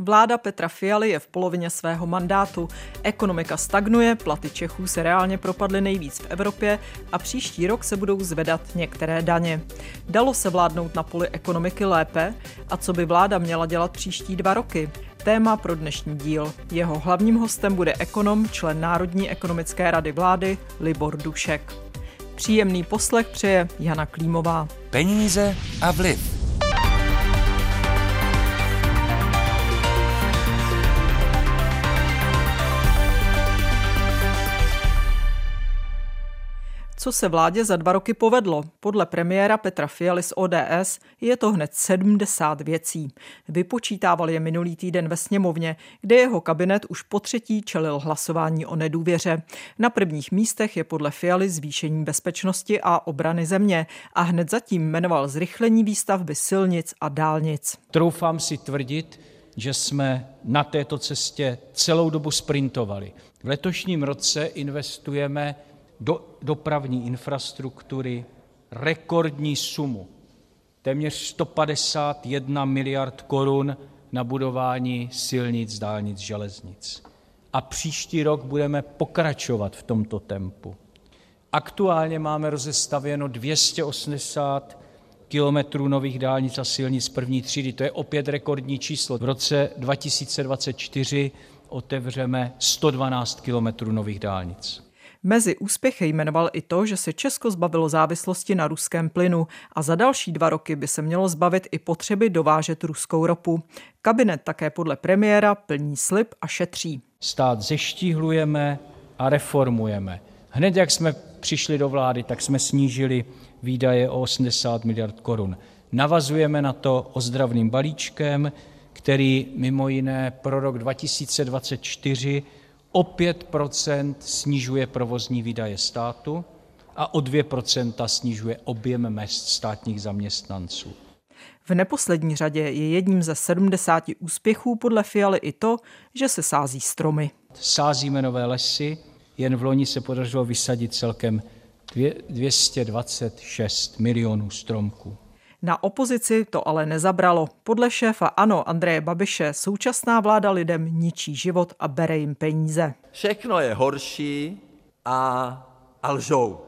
Vláda Petra Fialy je v polovině svého mandátu. Ekonomika stagnuje, platy Čechů se reálně propadly nejvíc v Evropě a příští rok se budou zvedat některé daně. Dalo se vládnout na poli ekonomiky lépe? A co by vláda měla dělat příští dva roky? Téma pro dnešní díl. Jeho hlavním hostem bude ekonom, člen Národní ekonomické rady vlády Libor Dušek. Příjemný poslech přeje Jana Klímová. Peníze a vliv. Co se vládě za dva roky povedlo. Podle premiéra Petra Fialy z ODS je to hned 70 věcí. Vypočítával je minulý týden ve sněmovně, kde jeho kabinet už po třetí čelil hlasování o nedůvěře. Na prvních místech je podle Fialy zvýšení bezpečnosti a obrany země a hned zatím jmenoval zrychlení výstavby silnic a dálnic. Troufám si tvrdit, že jsme na této cestě celou dobu sprintovali. V letošním roce investujeme do dopravní infrastruktury rekordní sumu, téměř 151 miliard korun na budování silnic, dálnic, železnic. A příští rok budeme pokračovat v tomto tempu. Aktuálně máme rozestavěno 280 kilometrů nových dálnic a silnic první třídy. To je opět rekordní číslo. V roce 2024 otevřeme 112 kilometrů nových dálnic. Mezi úspěchy jmenoval i to, že se Česko zbavilo závislosti na ruském plynu a za další dva roky by se mělo zbavit i potřeby dovážet ruskou ropu. Kabinet také podle premiéra plní slib a šetří. Stát zeštíhlujeme a reformujeme. Hned jak jsme přišli do vlády, tak jsme snížili výdaje o 80 miliard korun. Navazujeme na to ozdravným balíčkem, který mimo jiné pro rok 2024 o 5% snižuje provozní výdaje státu a o 2% snižuje objem mest státních zaměstnanců. V neposlední řadě je jedním ze 70 úspěchů podle Fialy i to, že se sází stromy. Sázíme nové lesy, jen v loni se podařilo vysadit celkem 226 milionů stromků. Na opozici to ale nezabralo. Podle šéfa ANO Andreje Babiše současná vláda lidem ničí život a bere jim peníze. Všechno je horší a, a lžou.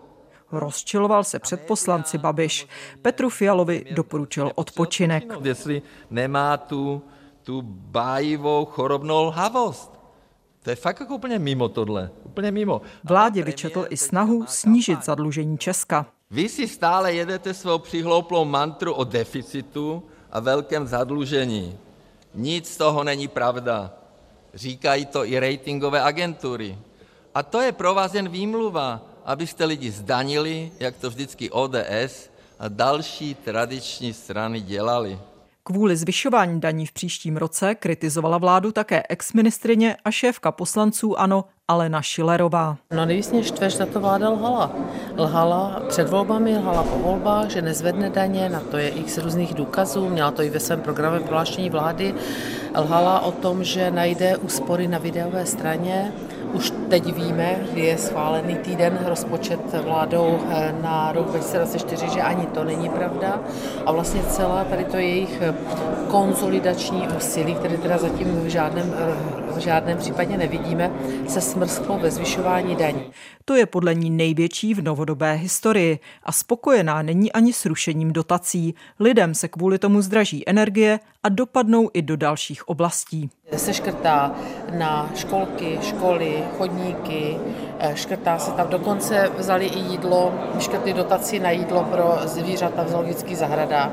Rozčiloval se před poslanci Babiš. Petru Fialovi doporučil odpočinek. Jestli nemá tu, tu bájivou chorobnou lhavost. To je fakt jako úplně mimo tohle. Úplně mimo. Vládě vyčetl i snahu snížit zadlužení Česka. Vy si stále jedete svou přihlouplou mantru o deficitu a velkém zadlužení. Nic z toho není pravda. Říkají to i ratingové agentury. A to je pro vás jen výmluva, abyste lidi zdanili, jak to vždycky ODS a další tradiční strany dělali. Kvůli zvyšování daní v příštím roce kritizovala vládu také exministrině a šéfka poslanců ANO Alena Šilerová. No nejvíc mě štve, že tato vláda lhala. Lhala před volbami, lhala po volbách, že nezvedne daně, na to je x různých důkazů, měla to i ve svém programu prohlášení vlády. Lhala o tom, že najde úspory na videové straně, už teď víme, kdy je schválený týden rozpočet vládou eh, na rok 2024, že ani to není pravda. A vlastně celá tady to jejich konzolidační úsilí, které teda zatím v žádném, eh, v žádném případě nevidíme, se smrsklo ve zvyšování daní. To je podle ní největší v novodobé historii a spokojená není ani s rušením dotací. Lidem se kvůli tomu zdraží energie a dopadnou i do dalších oblastí. Se škrtá na školky, školy, chodníky, eh, škrtá se tam dokonce vzali i jídlo, škrtly dotaci na jídlo pro zvířata v zoologických zahradách.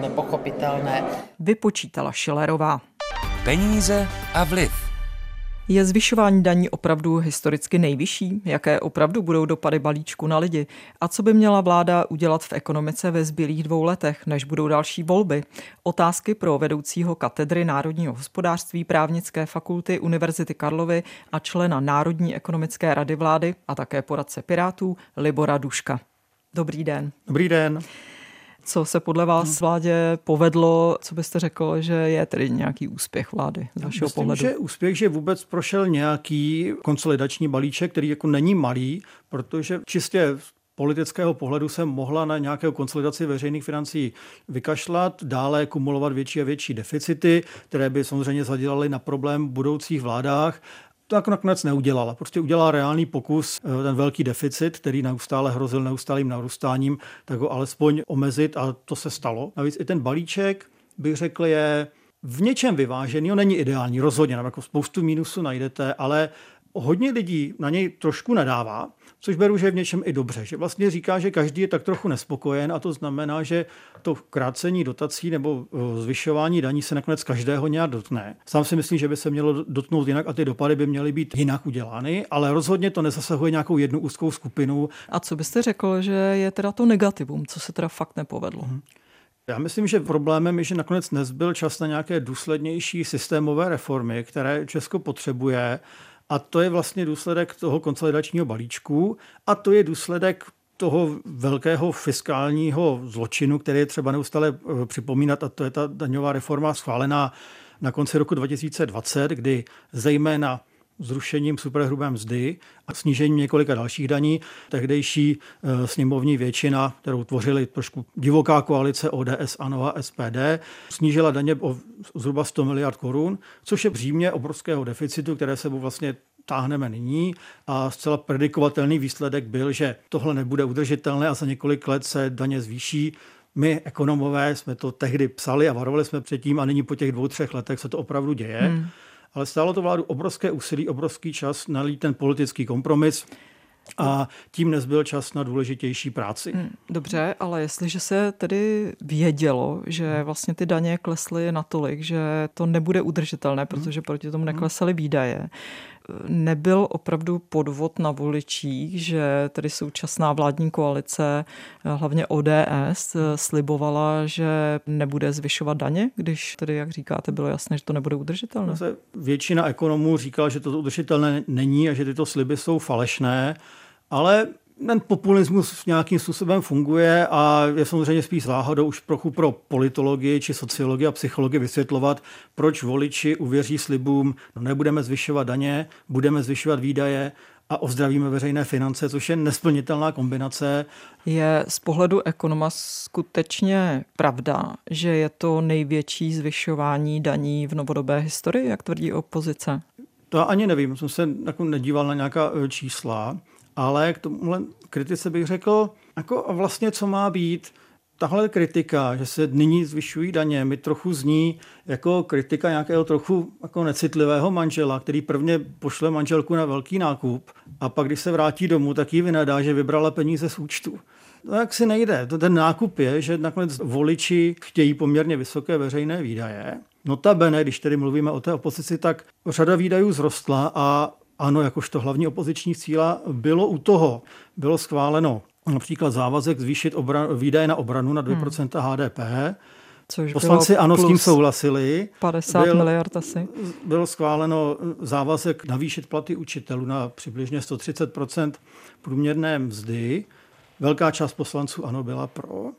Nepochopitelné. Vypočítala Šilerová. Peníze a vliv. Je zvyšování daní opravdu historicky nejvyšší? Jaké opravdu budou dopady balíčku na lidi? A co by měla vláda udělat v ekonomice ve zbylých dvou letech, než budou další volby? Otázky pro vedoucího katedry Národního hospodářství právnické fakulty Univerzity Karlovy a člena Národní ekonomické rady vlády a také poradce Pirátů Libora Duška. Dobrý den. Dobrý den. Co se podle vás hmm. vládě povedlo, co byste řekl, že je tedy nějaký úspěch vlády z vašeho Myslím, pohledu? že úspěch, že vůbec prošel nějaký konsolidační balíček, který jako není malý, protože čistě politického pohledu se mohla na nějakou konsolidaci veřejných financí vykašlat, dále kumulovat větší a větší deficity, které by samozřejmě zadělaly na problém v budoucích vládách to jako nakonec neudělala. Prostě udělala reálný pokus, eh, ten velký deficit, který neustále hrozil neustálým narůstáním, tak ho alespoň omezit a to se stalo. Navíc i ten balíček, bych řekl, je v něčem vyvážený, on není ideální, rozhodně, jako spoustu mínusů najdete, ale hodně lidí na něj trošku nadává, což beru, že je v něčem i dobře. Že vlastně říká, že každý je tak trochu nespokojen a to znamená, že to krácení dotací nebo zvyšování daní se nakonec každého nějak dotkne. Sám si myslím, že by se mělo dotknout jinak a ty dopady by měly být jinak udělány, ale rozhodně to nezasahuje nějakou jednu úzkou skupinu. A co byste řekl, že je teda to negativum, co se teda fakt nepovedlo? Hmm. Já myslím, že problémem je, že nakonec nezbyl čas na nějaké důslednější systémové reformy, které Česko potřebuje a to je vlastně důsledek toho konsolidačního balíčku a to je důsledek toho velkého fiskálního zločinu, který je třeba neustále eh, připomínat, a to je ta daňová reforma schválená na konci roku 2020, kdy zejména zrušením superhrubé mzdy a snížením několika dalších daní. Tehdejší eh, sněmovní většina, kterou tvořili trošku divoká koalice ODS, a SPD, snížila daně o zhruba 100 miliard korun, což je břímě obrovského deficitu, které se vlastně táhneme nyní a zcela predikovatelný výsledek byl, že tohle nebude udržitelné a za několik let se daně zvýší. My, ekonomové, jsme to tehdy psali a varovali jsme předtím a nyní po těch dvou, třech letech se to opravdu děje. Hmm ale stálo to vládu obrovské úsilí, obrovský čas nalít ten politický kompromis a tím nezbyl čas na důležitější práci. Hmm, dobře, ale jestliže se tedy vědělo, že vlastně ty daně klesly natolik, že to nebude udržitelné, protože proti tomu neklesaly výdaje, nebyl opravdu podvod na voličích, že tedy současná vládní koalice, hlavně ODS, slibovala, že nebude zvyšovat daně, když tedy, jak říkáte, bylo jasné, že to nebude udržitelné? Většina ekonomů říkala, že to udržitelné není a že tyto sliby jsou falešné, ale ten populismus nějakým způsobem funguje a je samozřejmě spíš záhodou už trochu pro politologii či sociologii a psychologii vysvětlovat, proč voliči uvěří slibům, no nebudeme zvyšovat daně, budeme zvyšovat výdaje a ozdravíme veřejné finance, což je nesplnitelná kombinace. Je z pohledu ekonoma skutečně pravda, že je to největší zvyšování daní v novodobé historii, jak tvrdí opozice? To ani nevím, jsem se jako nedíval na nějaká e, čísla ale k tomuhle kritice bych řekl, jako vlastně co má být, tahle kritika, že se nyní zvyšují daně, mi trochu zní jako kritika nějakého trochu jako necitlivého manžela, který prvně pošle manželku na velký nákup a pak, když se vrátí domů, tak jí vynadá, že vybrala peníze z účtu. To jak si nejde. To ten nákup je, že nakonec voliči chtějí poměrně vysoké veřejné výdaje. Notabene, když tedy mluvíme o té opozici, tak řada výdajů zrostla a ano, jakožto hlavní opoziční cíla bylo u toho. Bylo schváleno například závazek zvýšit obran, výdaje na obranu na 2% hmm. HDP. Což Poslanci ano s tím souhlasili. 50 byl, miliard asi. Bylo schváleno závazek navýšit platy učitelů na přibližně 130% průměrné mzdy. Velká část poslanců ano byla pro.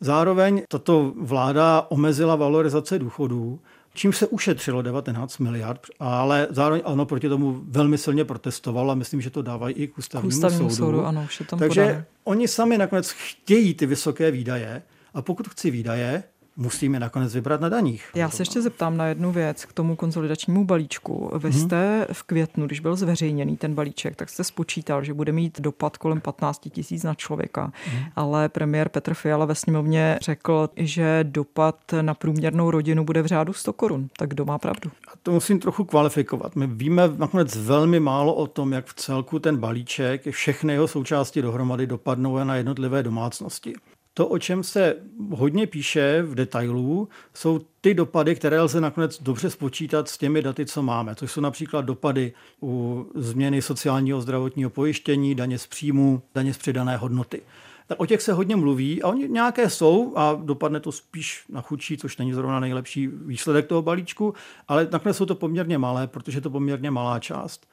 Zároveň tato vláda omezila valorizace důchodů čím se ušetřilo 19 miliard, ale zároveň ano, proti tomu velmi silně protestoval a myslím, že to dávají i k ústavnímu, k ústavnímu soudu. soudu ano, už je tam Takže podáme. oni sami nakonec chtějí ty vysoké výdaje a pokud chci výdaje, musíme nakonec vybrat na daních. Já se ještě zeptám na jednu věc k tomu konsolidačnímu balíčku. Vy hmm. jste v květnu, když byl zveřejněný ten balíček, tak jste spočítal, že bude mít dopad kolem 15 tisíc na člověka. Hmm. Ale premiér Petr Fiala ve sněmovně řekl, že dopad na průměrnou rodinu bude v řádu 100 korun. Tak kdo má pravdu? A to musím trochu kvalifikovat. My víme nakonec velmi málo o tom, jak v celku ten balíček, všechny jeho součásti dohromady dopadnou na jednotlivé domácnosti. To, o čem se hodně píše v detailu, jsou ty dopady, které lze nakonec dobře spočítat s těmi daty, co máme, což jsou například dopady u změny sociálního zdravotního pojištění, daně z příjmu, daně z přidané hodnoty. Tak o těch se hodně mluví a oni nějaké jsou a dopadne to spíš na chudší, což není zrovna nejlepší výsledek toho balíčku, ale nakonec jsou to poměrně malé, protože je to poměrně malá část.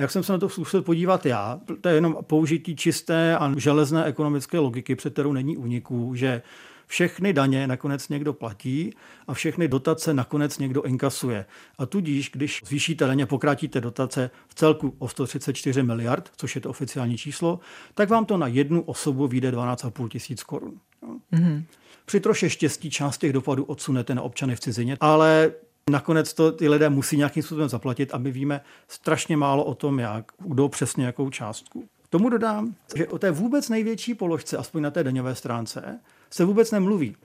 Jak jsem se na to zkusil podívat já, to je jenom použití čisté a železné ekonomické logiky, před kterou není úniků, že všechny daně nakonec někdo platí a všechny dotace nakonec někdo inkasuje. A tudíž, když zvýšíte daně, pokrátíte dotace v celku o 134 miliard, což je to oficiální číslo, tak vám to na jednu osobu vyjde 12,5 tisíc korun. Mm-hmm. Při troše štěstí část těch dopadů odsunete na občany v cizině, ale nakonec to ty lidé musí nějakým způsobem zaplatit a my víme strašně málo o tom, jak, kdo přesně jakou částku. Tomu dodám, že o té vůbec největší položce, aspoň na té daňové stránce, se vůbec nemluví.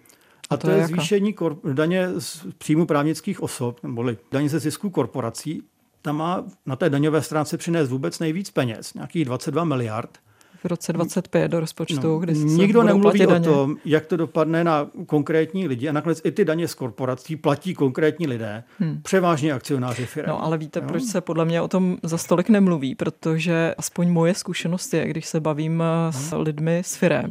A to, to je, je zvýšení kor- daně z příjmu právnických osob, neboli daně ze zisku korporací. Tam má na té daňové stránce přinést vůbec nejvíc peněz, nějakých 22 miliard v roce 25 do rozpočtu, no, kdy se Nikdo nemluví o tom, jak to dopadne na konkrétní lidi a nakonec i ty daně z korporací platí konkrétní lidé, hmm. převážně akcionáři firmy. No ale víte, jo? proč se podle mě o tom za stolik nemluví, protože aspoň moje zkušenost je, když se bavím hmm. s lidmi s firem,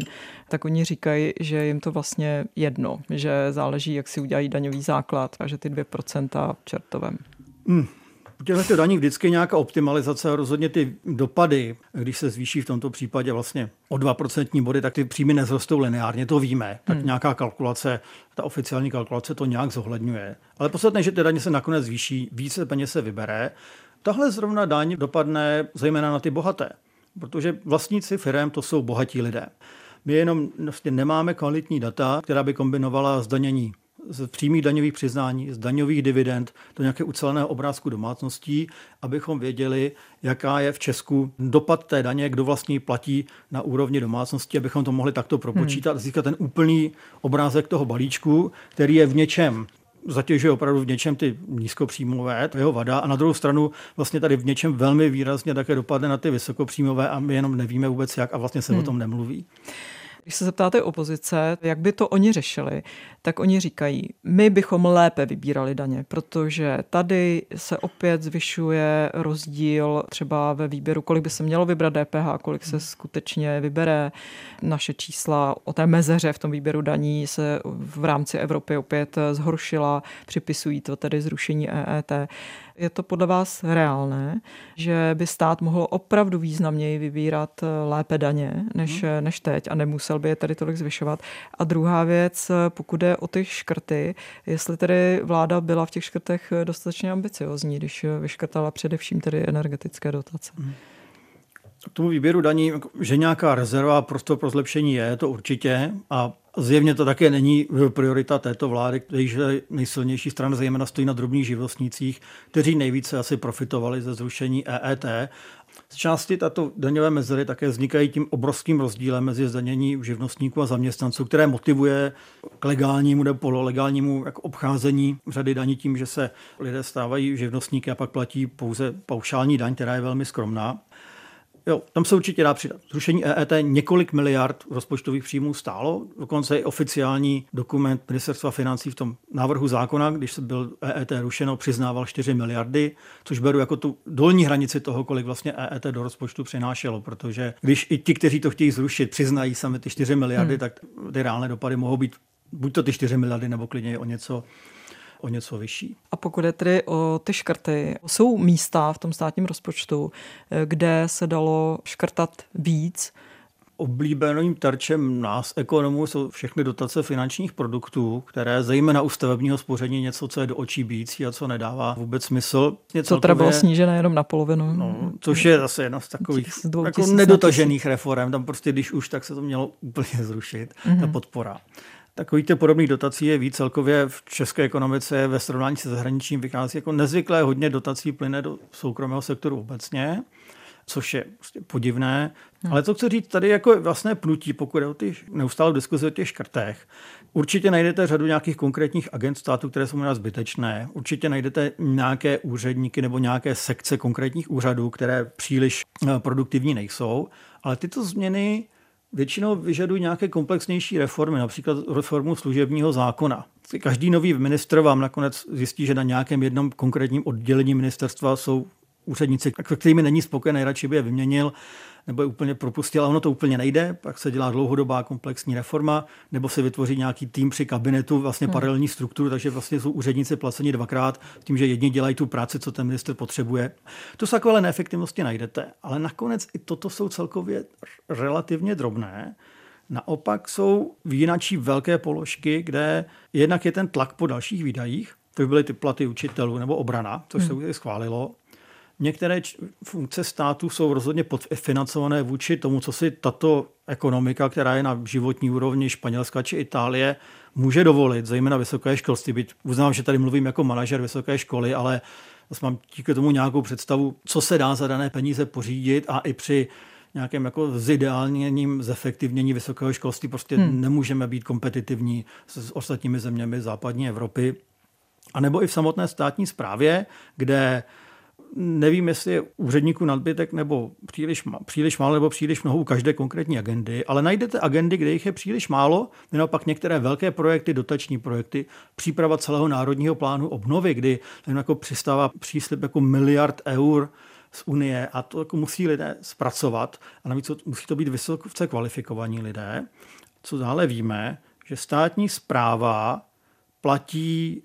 tak oni říkají, že jim to vlastně jedno, že záleží, jak si udělají daňový základ a že ty 2% čertovem. Hmm. U těchto daní vždycky nějaká optimalizace a rozhodně ty dopady, když se zvýší v tomto případě vlastně o 2% body, tak ty příjmy nezrostou lineárně, to víme. Tak hmm. nějaká kalkulace, ta oficiální kalkulace to nějak zohledňuje. Ale podstatné, že ty daně se nakonec zvýší, více peněz se vybere. Tahle zrovna daň dopadne zejména na ty bohaté, protože vlastníci firm to jsou bohatí lidé. My jenom vlastně nemáme kvalitní data, která by kombinovala zdanění z přímých daňových přiznání, z daňových dividend do nějakého uceleného obrázku domácností, abychom věděli, jaká je v Česku dopad té daně, kdo vlastně platí na úrovni domácnosti, abychom to mohli takto propočítat a získat ten úplný obrázek toho balíčku, který je v něčem zatěžuje opravdu v něčem ty nízkopříjmové, to jeho vada, a na druhou stranu vlastně tady v něčem velmi výrazně také dopadne na ty vysokopříjmové a my jenom nevíme vůbec jak a vlastně se hmm. o tom nemluví. Když se zeptáte opozice, jak by to oni řešili, tak oni říkají, my bychom lépe vybírali daně, protože tady se opět zvyšuje rozdíl třeba ve výběru, kolik by se mělo vybrat DPH, kolik se skutečně vybere. Naše čísla o té mezeře v tom výběru daní se v rámci Evropy opět zhoršila, připisují to tedy zrušení EET. Je to podle vás reálné, že by stát mohl opravdu významněji vybírat eh, lépe daně než, hmm. než teď a nemusel by je tady tolik zvyšovat? A druhá věc, eh, pokud jde o ty škrty, jestli tedy vláda byla v těch škrtech dostatečně ambiciozní, když vyškrtala především tedy energetické dotace. Hmm. K tomu výběru daní, že nějaká rezerva prostor pro zlepšení je, to určitě. A Zjevně to také není priorita této vlády, když nejsilnější strana zejména stojí na drobných živnostnících, kteří nejvíce asi profitovali ze zrušení EET. Z části tato daňové mezery také vznikají tím obrovským rozdílem mezi zdanění živnostníků a zaměstnanců, které motivuje k legálnímu nebo pololegálnímu jako obcházení řady daní tím, že se lidé stávají živnostníky a pak platí pouze paušální daň, která je velmi skromná. Jo, tam se určitě dá přidat. Zrušení EET několik miliard rozpočtových příjmů stálo. Dokonce i oficiální dokument ministerstva financí v tom návrhu zákona, když se byl EET rušeno, přiznával 4 miliardy, což beru jako tu dolní hranici toho, kolik vlastně EET do rozpočtu přinášelo, protože když i ti, kteří to chtějí zrušit, přiznají sami ty 4 miliardy, hmm. tak ty reálné dopady mohou být buď to ty 4 miliardy, nebo klidně o něco o něco vyšší. A pokud je tedy o ty škrty, jsou místa v tom státním rozpočtu, eh, kde se dalo škrtat víc, Oblíbeným terčem nás, ekonomů, jsou všechny dotace finančních produktů, které zejména u stavebního spoření něco, co je do očí bící a co nedává vůbec smysl. Něco co teda bylo snížené jenom na polovinu. No, což je zase jedna z takových jako nedotažených reform. Tam prostě, když už, tak se to mělo úplně zrušit, mm-hmm. ta mhm. podpora. Takových podobných dotací je víc celkově v české ekonomice ve srovnání se zahraničím vychází jako nezvyklé hodně dotací plyne do soukromého sektoru obecně, což je prostě podivné. Hmm. Ale co chci říct, tady jako vlastně pnutí, pokud je o ty neustálou diskuzi o těch škrtech. Určitě najdete řadu nějakých konkrétních agent státu, které jsou možná zbytečné. Určitě najdete nějaké úředníky nebo nějaké sekce konkrétních úřadů, které příliš eh, produktivní nejsou. Ale tyto změny většinou vyžadují nějaké komplexnější reformy, například reformu služebního zákona. Každý nový ministr vám nakonec zjistí, že na nějakém jednom konkrétním oddělení ministerstva jsou úředníci, kterými není spokojen, nejradši by je vyměnil nebo je úplně propustil, ale ono to úplně nejde, pak se dělá dlouhodobá komplexní reforma, nebo se vytvoří nějaký tým při kabinetu, vlastně hmm. paralelní strukturu, takže vlastně jsou úředníci placeni dvakrát tím, že jedni dělají tu práci, co ten minister potřebuje. To se takové neefektivnosti najdete, ale nakonec i toto jsou celkově relativně drobné Naopak jsou výjinačí velké položky, kde jednak je ten tlak po dalších výdajích, to by byly ty platy učitelů nebo obrana, což hmm. se už schválilo. Některé funkce státu jsou rozhodně podfinancované vůči tomu, co si tato ekonomika, která je na životní úrovni Španělska či Itálie, může dovolit, zejména vysoké školství. Byť uznám, že tady mluvím jako manažer vysoké školy, ale mám díky tomu nějakou představu, co se dá za dané peníze pořídit a i při nějakém jako zideálněním, zefektivnění vysokého školství prostě hmm. nemůžeme být kompetitivní s ostatními zeměmi západní Evropy. A nebo i v samotné státní správě, kde nevím, jestli je úředníků nadbytek nebo příliš, příliš málo nebo příliš mnoho u každé konkrétní agendy, ale najdete agendy, kde jich je příliš málo, naopak některé velké projekty, dotační projekty, příprava celého národního plánu obnovy, kdy jako přistává příslip jako miliard eur z Unie a to jako musí lidé zpracovat a navíc musí to být vysoce kvalifikovaní lidé. Co dále víme, že státní zpráva platí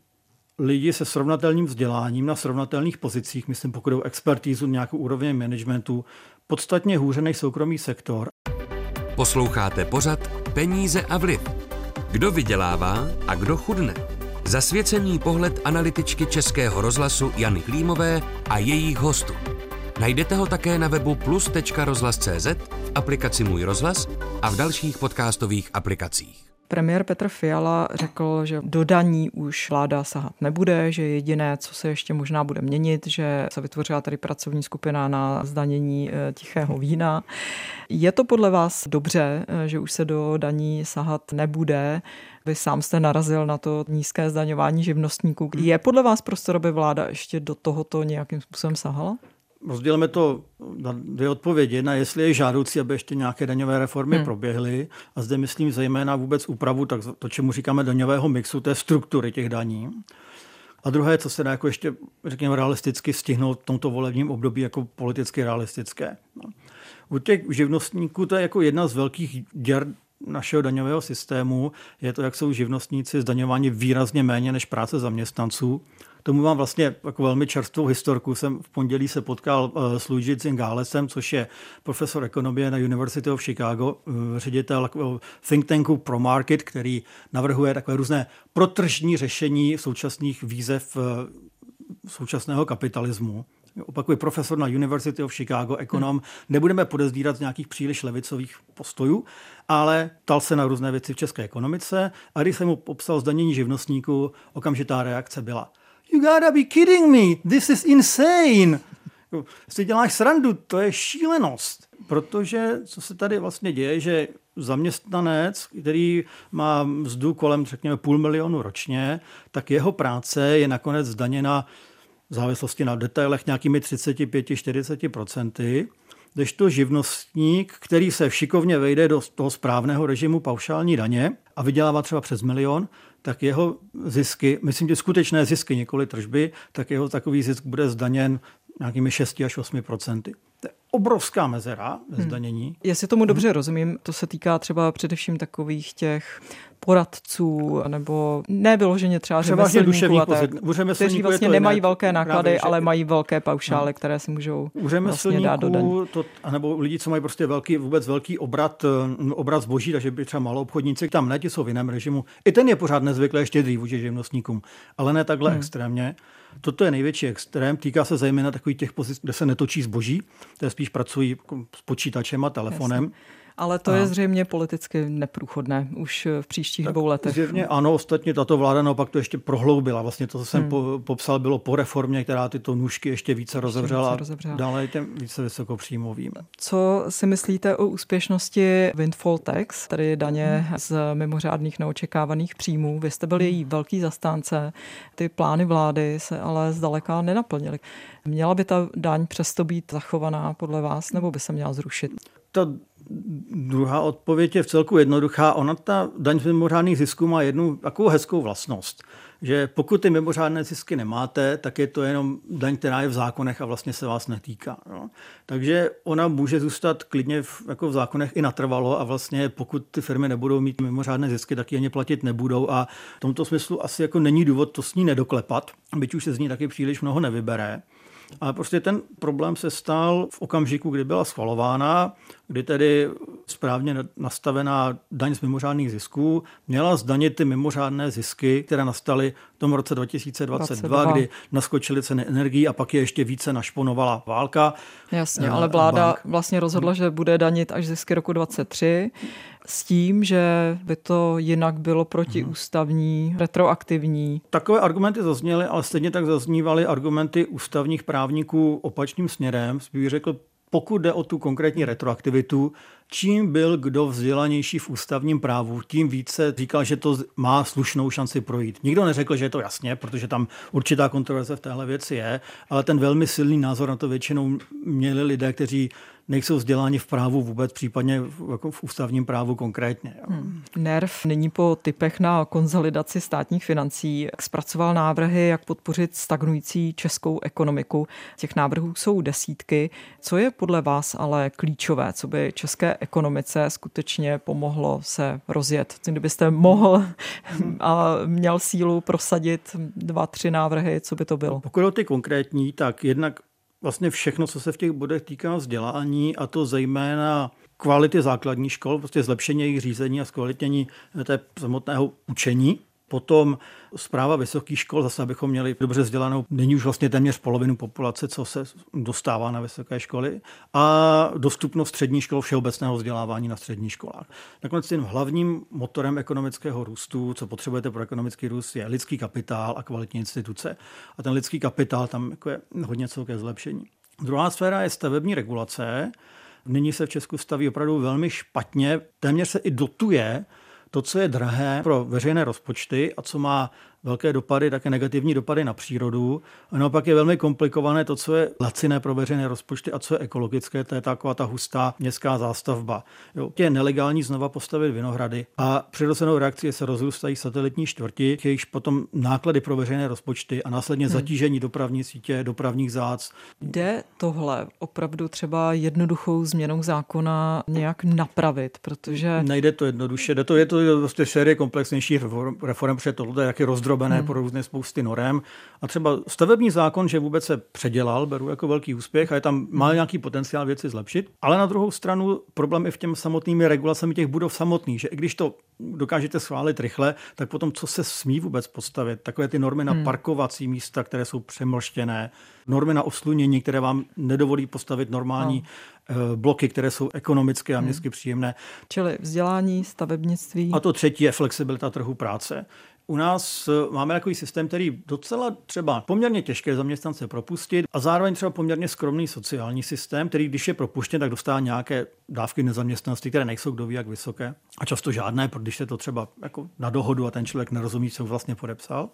lidi se srovnatelným vzděláním na srovnatelných pozicích, myslím pokud o expertízu nějakou úroveň managementu, podstatně hůře než soukromý sektor. Posloucháte pořad Peníze a vliv. Kdo vydělává a kdo chudne? Zasvěcený pohled analytičky Českého rozhlasu Jany Klímové a jejich hostů. Najdete ho také na webu plus.rozhlas.cz, v aplikaci Můj rozhlas a v dalších podcastových aplikacích. Premiér Petr Fiala řekl, že do daní už vláda sahat nebude, že jediné, co se ještě možná bude měnit, že se vytvořila tady pracovní skupina na zdanění eh, tichého vína. Je to podle vás dobře, eh, že už se do daní sahat nebude? Vy sám jste narazil na to nízké zdaňování živnostníků. Je podle vás prostor, aby vláda ještě do tohoto nějakým způsobem sahala? Rozdělíme to na dvě odpovědi. Jedna, jestli je žádoucí, aby ještě nějaké daňové reformy hmm. proběhly. A zde myslím zejména vůbec úpravu, tak to, čemu říkáme daňového mixu, té struktury těch daní. A druhé, co se dá jako ještě, řekněme, realisticky stihnout v tomto volebním období jako politicky realistické. No. U těch živnostníků to je jako jedna z velkých děr našeho daňového systému. Je to, jak jsou živnostníci zdaňováni výrazně méně než práce zaměstnanců tomu mám vlastně jako velmi čerstvou historku. Jsem v pondělí se potkal eh, s Luigi Zingálesem, což je profesor ekonomie na University of Chicago, eh, ředitel think tanku ProMarket, který navrhuje takové různé protržní řešení současných výzev eh, současného kapitalismu. Opakuji, profesor na University of Chicago, ekonom. Hmm. Nebudeme podezírat z nějakých příliš levicových postojů, ale tal se na různé věci v české ekonomice a když jsem mu popsal zdanění živnostníků, okamžitá reakce byla You gotta be kidding me, this is insane. Si děláš srandu, to je šílenost. Protože co se tady vlastně děje, že zaměstnanec, který má mzdu kolem, řekněme, půl milionu ročně, tak jeho práce je nakonec zdaněna v závislosti na detailech nějakými 35-40%, to živnostník, který se šikovně vejde do toho správného režimu paušální daně a vydělává třeba přes milion, tak jeho zisky, myslím, že skutečné zisky, nikoli tržby, tak jeho takový zisk bude zdaněn nějakými 6 až 8 procenty. To je obrovská mezera ve hmm. zdanění. Hmm. Jestli tomu dobře hmm. rozumím, to se týká třeba především takových těch poradců, nebo ne vyloženě třeba řemeslníků, a tak, kteří vlastně nemají jinak, velké náklady, právě, ale mají velké paušály, no. které si můžou vlastně dát do daní. To, nebo lidi, co mají prostě velký, vůbec velký obrat, eh, obrat zboží, takže by třeba malou obchodníci, tam ne, ti jsou v jiném režimu. I ten je pořád nezvyklé štědrý vůči živnostníkům, ale ne takhle hmm. extrémně. Toto je největší extrém, týká se zejména takových těch pozic, kde se netočí zboží, které spíš pracují jako s počítačem a telefonem. Jasně. Ale to a. je zřejmě politicky neprůchodné už v příštích tak dvou letech. Zjevně ano, ostatně tato vláda naopak to ještě prohloubila. Vlastně to, co jsem hmm. po, popsal, bylo po reformě, která tyto nůžky ještě více ještě rozevřela, více rozevřela. dále těm více vysokopříjmovým. Co si myslíte o úspěšnosti Windfall Tax, tedy daně hmm. z mimořádných neočekávaných příjmů? Vy jste byl její velký zastánce, ty plány vlády se ale zdaleka nenaplnily. Měla by ta daň přesto být zachovaná podle vás, nebo by se měla zrušit? Ta druhá odpověď je v celku jednoduchá. Ona ta daň z mimořádných zisků má jednu takovou hezkou vlastnost, že pokud ty mimořádné zisky nemáte, tak je to jenom daň, která je v zákonech a vlastně se vás netýká. No. Takže ona může zůstat klidně v, jako v zákonech i natrvalo a vlastně pokud ty firmy nebudou mít mimořádné zisky, tak je ani platit nebudou a v tomto smyslu asi jako není důvod to s ní nedoklepat, byť už se z ní taky příliš mnoho nevybere. Ale prostě ten problém se stal v okamžiku, kdy byla schvalována, kdy tedy správně nastavená daň z mimořádných zisků měla zdanit ty mimořádné zisky, které nastaly v tom roce 2022, 22. kdy naskočily ceny energií a pak je ještě více našponovala válka. Jasně, eh, ale vláda bank. vlastně rozhodla, že bude danit až zisky roku 23 s tím, že by to jinak bylo protiústavní, retroaktivní. Takové argumenty zazněly, ale stejně tak zaznívaly argumenty ústavních právníků opačným směrem. Bych řekl, pokud jde o tu konkrétní retroaktivitu, čím byl kdo vzdělanější v ústavním právu, tím více říkal, že to má slušnou šanci projít. Nikdo neřekl, že je to jasně, protože tam určitá kontroverze v téhle věci je, ale ten velmi silný názor na to většinou měli lidé, kteří nejsou vzděláni v právu vůbec, případně v, jako v ústavním právu konkrétně. Hmm. NERV nyní po typech na konzolidaci státních financí zpracoval návrhy, jak podpořit stagnující českou ekonomiku. Těch návrhů jsou desítky. Co je podle vás ale klíčové, co by české ekonomice skutečně pomohlo se rozjet? Kdybyste mohl a měl sílu prosadit dva, tři návrhy, co by to bylo? Pokud o ty konkrétní, tak jednak vlastně všechno, co se v těch bodech týká vzdělání, a to zejména kvality základní škol, prostě zlepšení jejich řízení a zkvalitnění té samotného učení. Potom zpráva vysokých škol, zase abychom měli dobře vzdělanou, není už vlastně téměř polovinu populace, co se dostává na vysoké školy, a dostupnost střední škol všeobecného vzdělávání na středních školách. Nakonec tím hlavním motorem ekonomického růstu, co potřebujete pro ekonomický růst, je lidský kapitál a kvalitní instituce. A ten lidský kapitál tam jako je hodně co ke zlepšení. Druhá sféra je stavební regulace. Nyní se v Česku staví opravdu velmi špatně, téměř se i dotuje to, co je drahé pro veřejné rozpočty a co má velké dopady, také negativní dopady na přírodu. A naopak je velmi komplikované to, co je laciné pro veřejné rozpočty a co je ekologické, to je taková ta hustá městská zástavba. Jo, je nelegální znova postavit vinohrady a přirozenou reakcí se rozrůstají satelitní čtvrti, jejichž potom náklady pro veřejné rozpočty a následně hmm. zatížení dopravní sítě, dopravních zác. Jde tohle opravdu třeba jednoduchou změnou zákona nějak napravit, protože... Nejde to jednoduše, jde to, je to vlastně série komplexnějších reform, protože tohle je jaký rozdrobené hmm. pro různé spousty norem. A třeba stavební zákon, že vůbec se předělal, beru jako velký úspěch a je tam má nějaký potenciál věci zlepšit. Ale na druhou stranu problém je v těm samotnými regulacemi těch budov samotných, že i když to dokážete schválit rychle, tak potom co se smí vůbec postavit? Takové ty normy na hmm. parkovací místa, které jsou přemlštěné, normy na oslunění, které vám nedovolí postavit normální no. bloky, které jsou ekonomické a hmm. městsky hmm. příjemné. Čili vzdělání, stavebnictví. A to třetí je flexibilita trhu práce. U nás eh, máme takový systém, který docela třeba poměrně těžké zaměstnance propustit a zároveň třeba poměrně skromný sociální systém, který když je propuštěn, tak dostává nějaké dávky nezaměstnanosti, které nejsou kdo ví jak vysoké a často žádné, když je to třeba jako na dohodu a ten člověk nerozumí, co vlastně podepsal.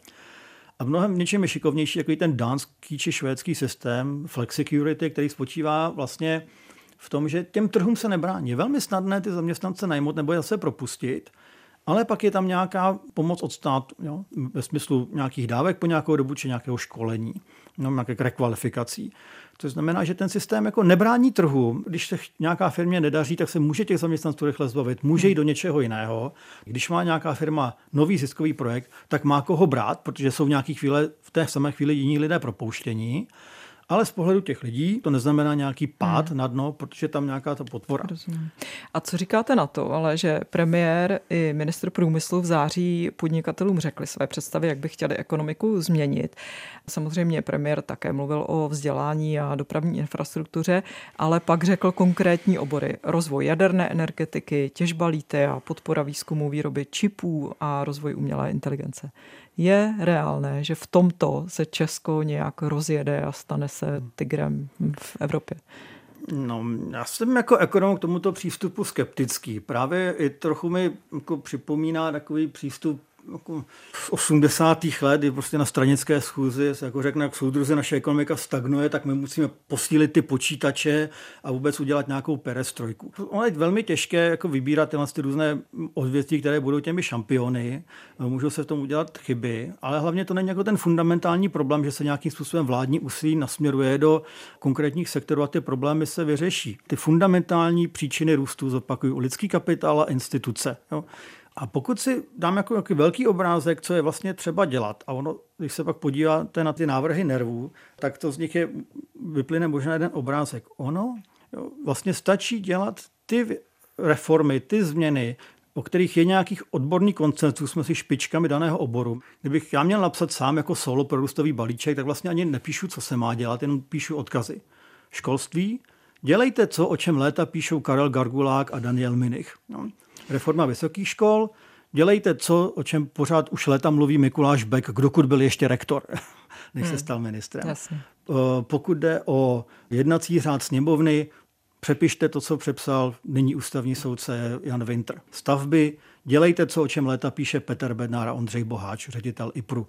A mnohem něčím je šikovnější jako ten dánský či švédský systém flexicurity, který spočívá vlastně v tom, že těm trhům se nebrání. Je velmi snadné ty zaměstnance najmout nebo je zase propustit ale pak je tam nějaká pomoc od státu, jo? ve smyslu nějakých dávek po nějakou dobu či nějakého školení, no, nějaké rekvalifikací. To znamená, že ten systém jako nebrání trhu. Když se nějaká firmě nedaří, tak se může těch zaměstnanců rychle zbavit, může jít do něčeho jiného. Když má nějaká firma nový ziskový projekt, tak má koho brát, protože jsou v nějaké chvíle, v té samé chvíli jiní lidé propouštění. Ale z pohledu těch lidí to neznamená nějaký pád hmm. na dno, protože tam nějaká ta podpora. Rozumím. A co říkáte na to, ale že premiér i ministr průmyslu v září podnikatelům řekli své představy, jak by chtěli ekonomiku změnit. Samozřejmě premiér také mluvil o vzdělání a dopravní infrastruktuře, ale pak řekl konkrétní obory. Rozvoj jaderné energetiky, těžba a podpora výzkumu výroby čipů a rozvoj umělé inteligence. Je reálné, že v tomto se Česko nějak rozjede a stane se tigrem v Evropě? No, já jsem jako ekonom k tomuto přístupu skeptický. Právě i trochu mi jako připomíná takový přístup jako v 80. let, kdy prostě na stranické schůzi se jako řekne, jak soudruzi naše ekonomika stagnuje, tak my musíme posílit ty počítače a vůbec udělat nějakou perestrojku. Ono je velmi těžké jako vybírat tyhle ty různé odvětví, které budou těmi šampiony. Můžou se v tom udělat chyby, ale hlavně to není jako ten fundamentální problém, že se nějakým způsobem vládní úsilí nasměruje do konkrétních sektorů a ty problémy se vyřeší. Ty fundamentální příčiny růstu zopakují lidský kapitál a instituce. Jo. A pokud si dám jako nějaký velký obrázek, co je vlastně třeba dělat, a ono, když se pak podíváte na ty návrhy nervů, tak to z nich je, vyplyne možná jeden obrázek. Ono jo, vlastně stačí dělat ty reformy, ty změny, o kterých je nějakých odborný koncensus jsme si špičkami daného oboru. Kdybych já měl napsat sám jako solo prorůstový balíček, tak vlastně ani nepíšu, co se má dělat, jenom píšu odkazy. Školství, dělejte co, o čem léta píšou Karel Gargulák a Daniel Minich. No. Reforma vysokých škol, dělejte co, o čem pořád už léta mluví Mikuláš Beck, dokud byl ještě rektor, než hmm. se stal ministrem. Jasně. Pokud jde o jednací řád sněmovny, přepište to, co přepsal nyní ústavní soudce Jan Winter. Stavby, dělejte co, o čem léta píše Petr Bednár a Ondřej Boháč, ředitel IPRu.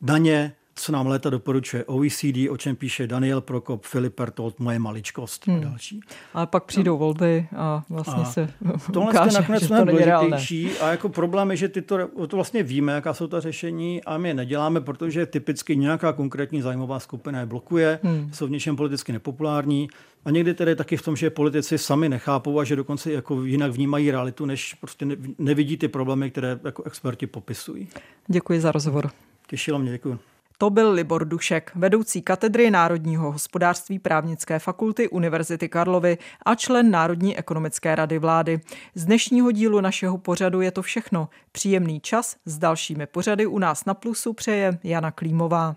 Daně, co nám léta doporučuje OECD, o čem píše Daniel Prokop, Filip Pertold, moje maličkost hmm. a další. Ale pak přijdou no. volby a vlastně a se tohle ukáže, nakonec že to není důležitější a jako problém je, že tyto, to vlastně víme, jaká jsou ta řešení a my je neděláme, protože typicky nějaká konkrétní zájmová skupina je blokuje, hmm. jsou v něčem politicky nepopulární a někdy tedy taky v tom, že politici sami nechápou a že dokonce jako jinak vnímají realitu, než prostě nevidí ty problémy, které jako experti popisují. Děkuji za rozhovor. Těšilo mě, děkuji. To byl Libor Dušek, vedoucí katedry Národního hospodářství právnické fakulty Univerzity Karlovy a člen Národní ekonomické rady vlády. Z dnešního dílu našeho pořadu je to všechno. Příjemný čas s dalšími pořady u nás na Plusu přeje Jana Klímová.